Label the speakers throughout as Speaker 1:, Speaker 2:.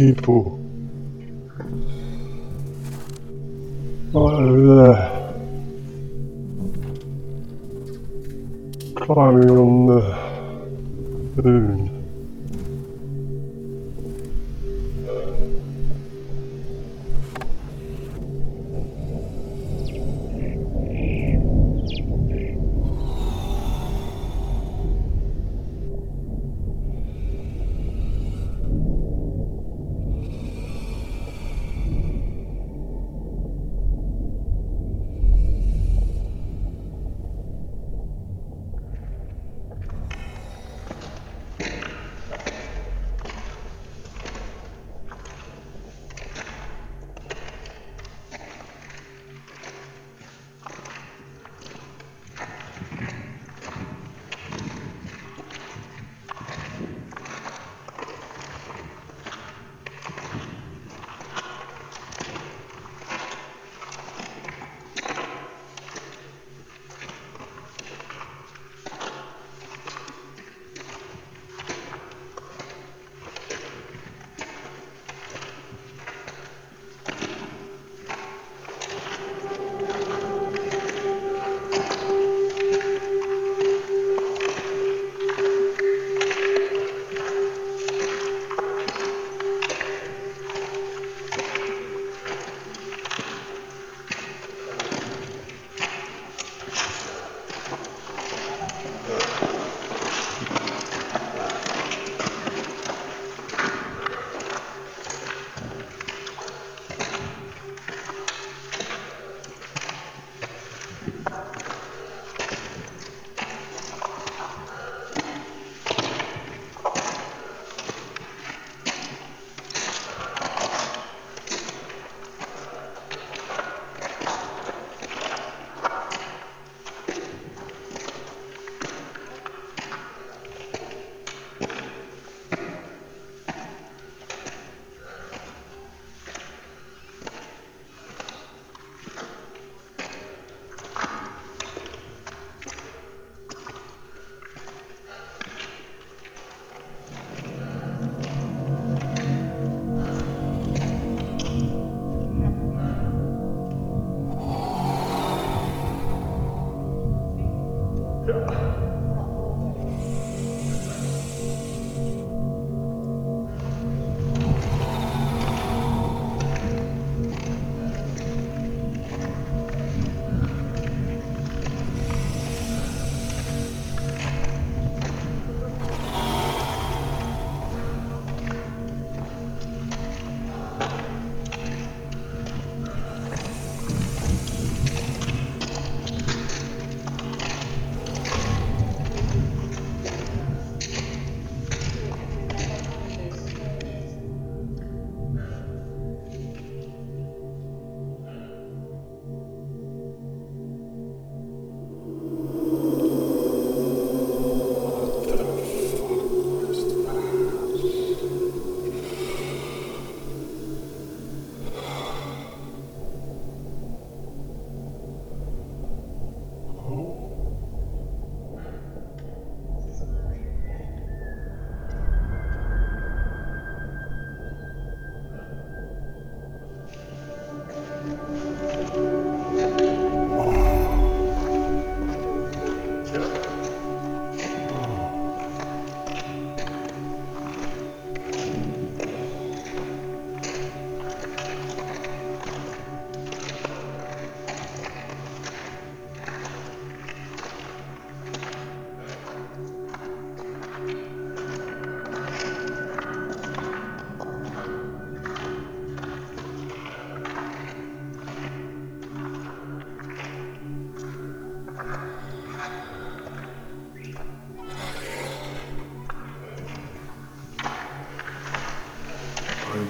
Speaker 1: people are there climbing on the moon.
Speaker 2: Voices.
Speaker 3: Hear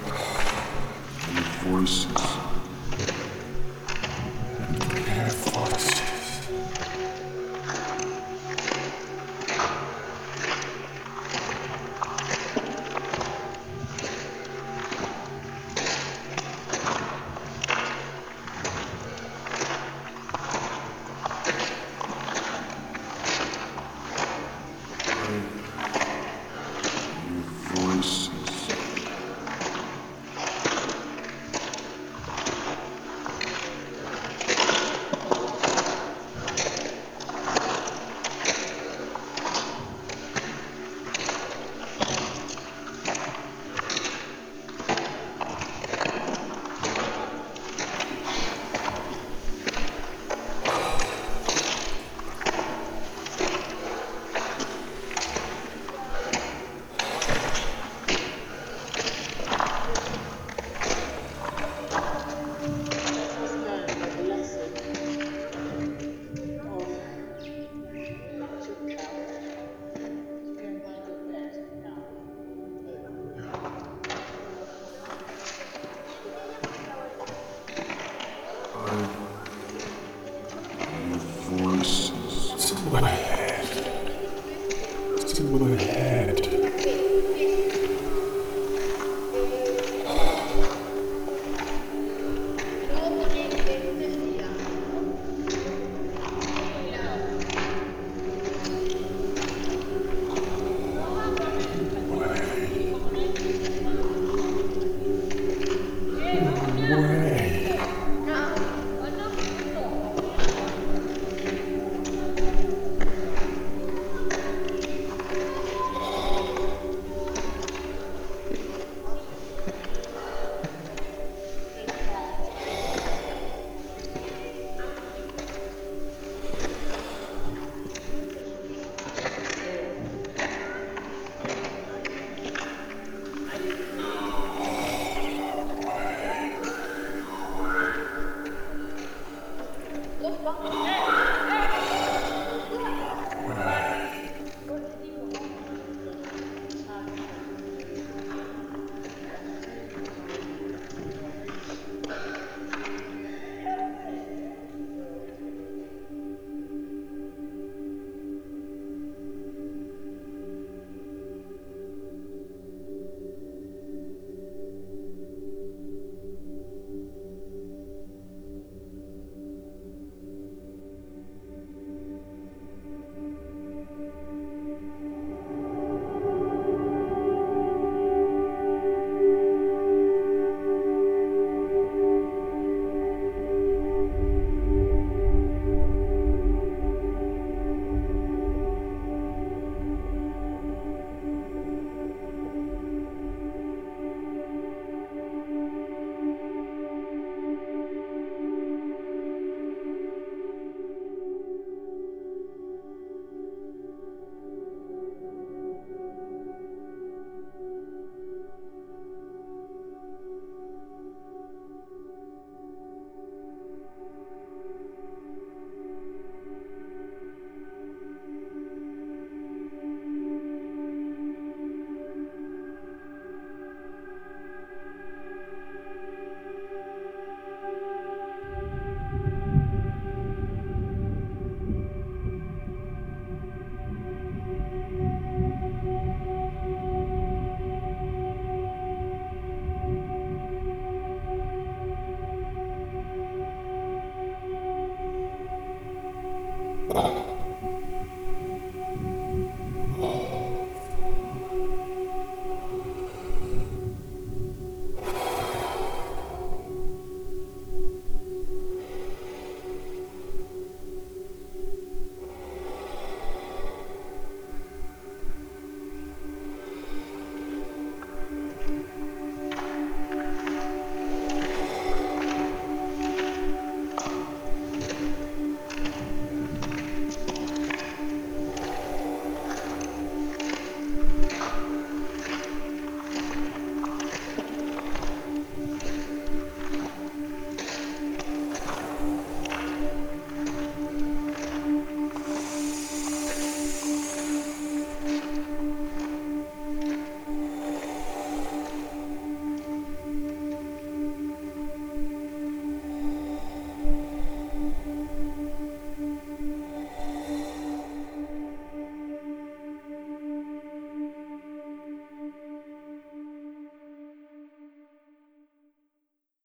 Speaker 1: 啊。